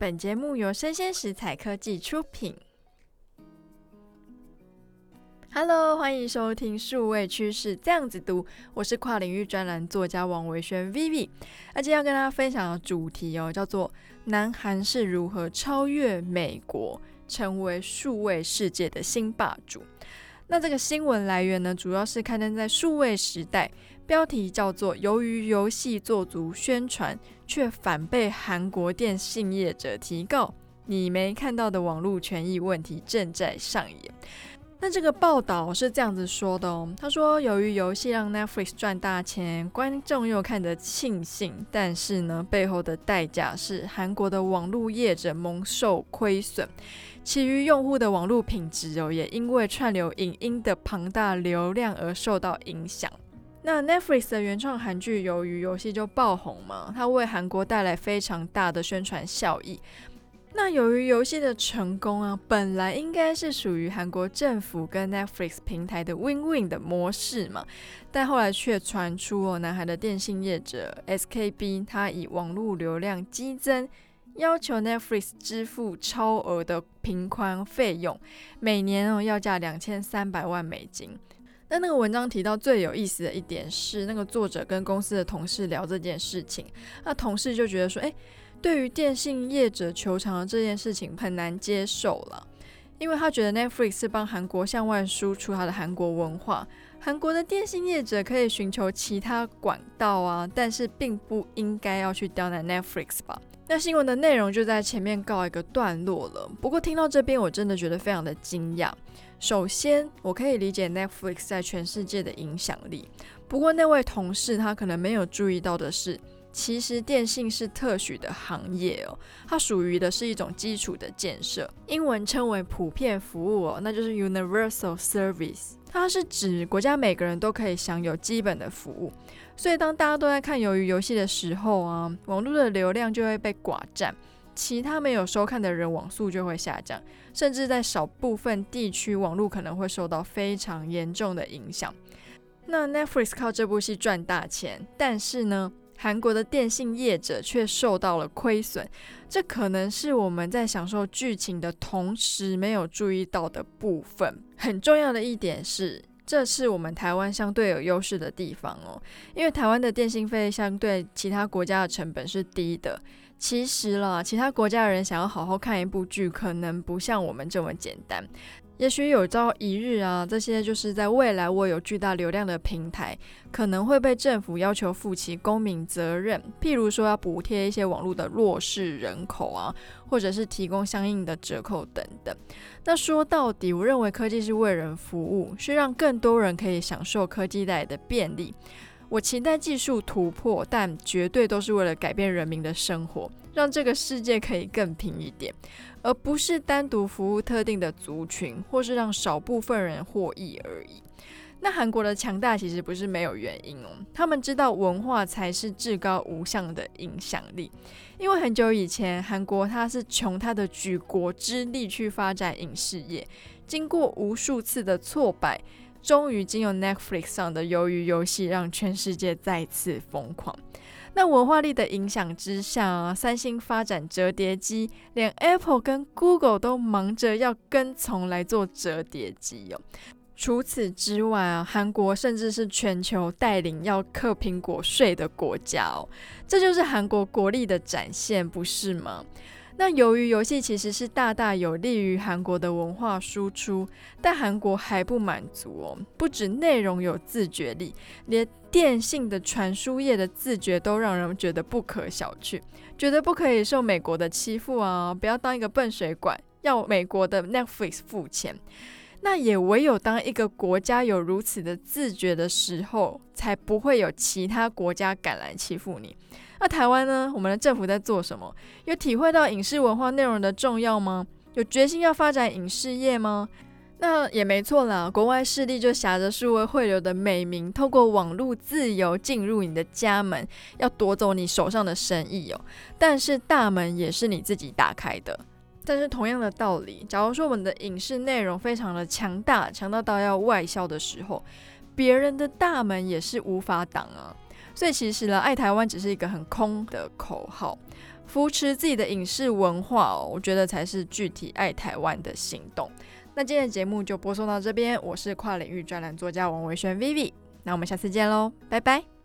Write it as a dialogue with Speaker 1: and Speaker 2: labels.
Speaker 1: 本节目由生鲜食材科技出品。Hello，欢迎收听数位趋势这样子读，我是跨领域专栏作家王维轩 Vivi。那今天要跟大家分享的主题哦，叫做南韩是如何超越美国，成为数位世界的新霸主。那这个新闻来源呢，主要是刊登在数位时代，标题叫做“由于游戏做足宣传，却反被韩国电信业者提告，你没看到的网络权益问题正在上演”。那这个报道是这样子说的哦，他说，由于游戏让 Netflix 赚大钱，观众又看得庆幸，但是呢，背后的代价是韩国的网络业者蒙受亏损，其余用户的网络品质哦，也因为串流影音的庞大流量而受到影响。那 Netflix 的原创韩剧《鱿鱼游戏》就爆红嘛，它为韩国带来非常大的宣传效益。那由于游戏的成功啊，本来应该是属于韩国政府跟 Netflix 平台的 Win-Win 的模式嘛，但后来却传出哦，南韩的电信业者 SKB，他以网络流量激增，要求 Netflix 支付超额的频宽费用，每年哦要价两千三百万美金。那那个文章提到最有意思的一点是，那个作者跟公司的同事聊这件事情，那同事就觉得说，哎。对于电信业者求偿的这件事情很难接受了，因为他觉得 Netflix 是帮韩国向外输出他的韩国文化，韩国的电信业者可以寻求其他管道啊，但是并不应该要去刁难 Netflix 吧？那新闻的内容就在前面告一个段落了。不过听到这边，我真的觉得非常的惊讶。首先，我可以理解 Netflix 在全世界的影响力，不过那位同事他可能没有注意到的是。其实电信是特许的行业哦，它属于的是一种基础的建设，英文称为普遍服务哦，那就是 universal service。它是指国家每个人都可以享有基本的服务。所以当大家都在看鱿鱼游戏的时候啊，网络的流量就会被寡占，其他没有收看的人网速就会下降，甚至在少部分地区网络可能会受到非常严重的影响。那 Netflix 靠这部戏赚大钱，但是呢，韩国的电信业者却受到了亏损，这可能是我们在享受剧情的同时没有注意到的部分。很重要的一点是，这是我们台湾相对有优势的地方哦，因为台湾的电信费相对其他国家的成本是低的。其实啦，其他国家的人想要好好看一部剧，可能不像我们这么简单。也许有朝一日啊，这些就是在未来握有巨大流量的平台，可能会被政府要求负起公民责任，譬如说要补贴一些网络的弱势人口啊，或者是提供相应的折扣等等。那说到底，我认为科技是为人服务，是让更多人可以享受科技带来的便利。我期待技术突破，但绝对都是为了改变人民的生活，让这个世界可以更平一点。而不是单独服务特定的族群，或是让少部分人获益而已。那韩国的强大其实不是没有原因哦，他们知道文化才是至高无上的影响力。因为很久以前，韩国它是穷他的举国之力去发展影视业，经过无数次的挫败，终于经由 Netflix 上的鱿鱼游戏，让全世界再次疯狂。那文化力的影响之下啊，三星发展折叠机，连 Apple 跟 Google 都忙着要跟从来做折叠机哦。除此之外啊，韩国甚至是全球带领要克苹果税的国家哦。这就是韩国国力的展现，不是吗？那由于游戏其实是大大有利于韩国的文化输出，但韩国还不满足哦，不止内容有自觉力，连电信的传输业的自觉都让人觉得不可小觑，觉得不可以受美国的欺负啊，不要当一个笨水管，要美国的 Netflix 付钱。那也唯有当一个国家有如此的自觉的时候，才不会有其他国家敢来欺负你。那台湾呢？我们的政府在做什么？有体会到影视文化内容的重要吗？有决心要发展影视业吗？那也没错啦，国外势力就挟着数位汇流的美名，透过网络自由进入你的家门，要夺走你手上的生意哦。但是大门也是你自己打开的。但是同样的道理，假如说我们的影视内容非常的强大，强大到要外销的时候，别人的大门也是无法挡啊。所以其实呢，爱台湾只是一个很空的口号，扶持自己的影视文化哦，我觉得才是具体爱台湾的行动。那今天的节目就播送到这边，我是跨领域专栏作家王维轩 Vivi，那我们下次见喽，拜拜。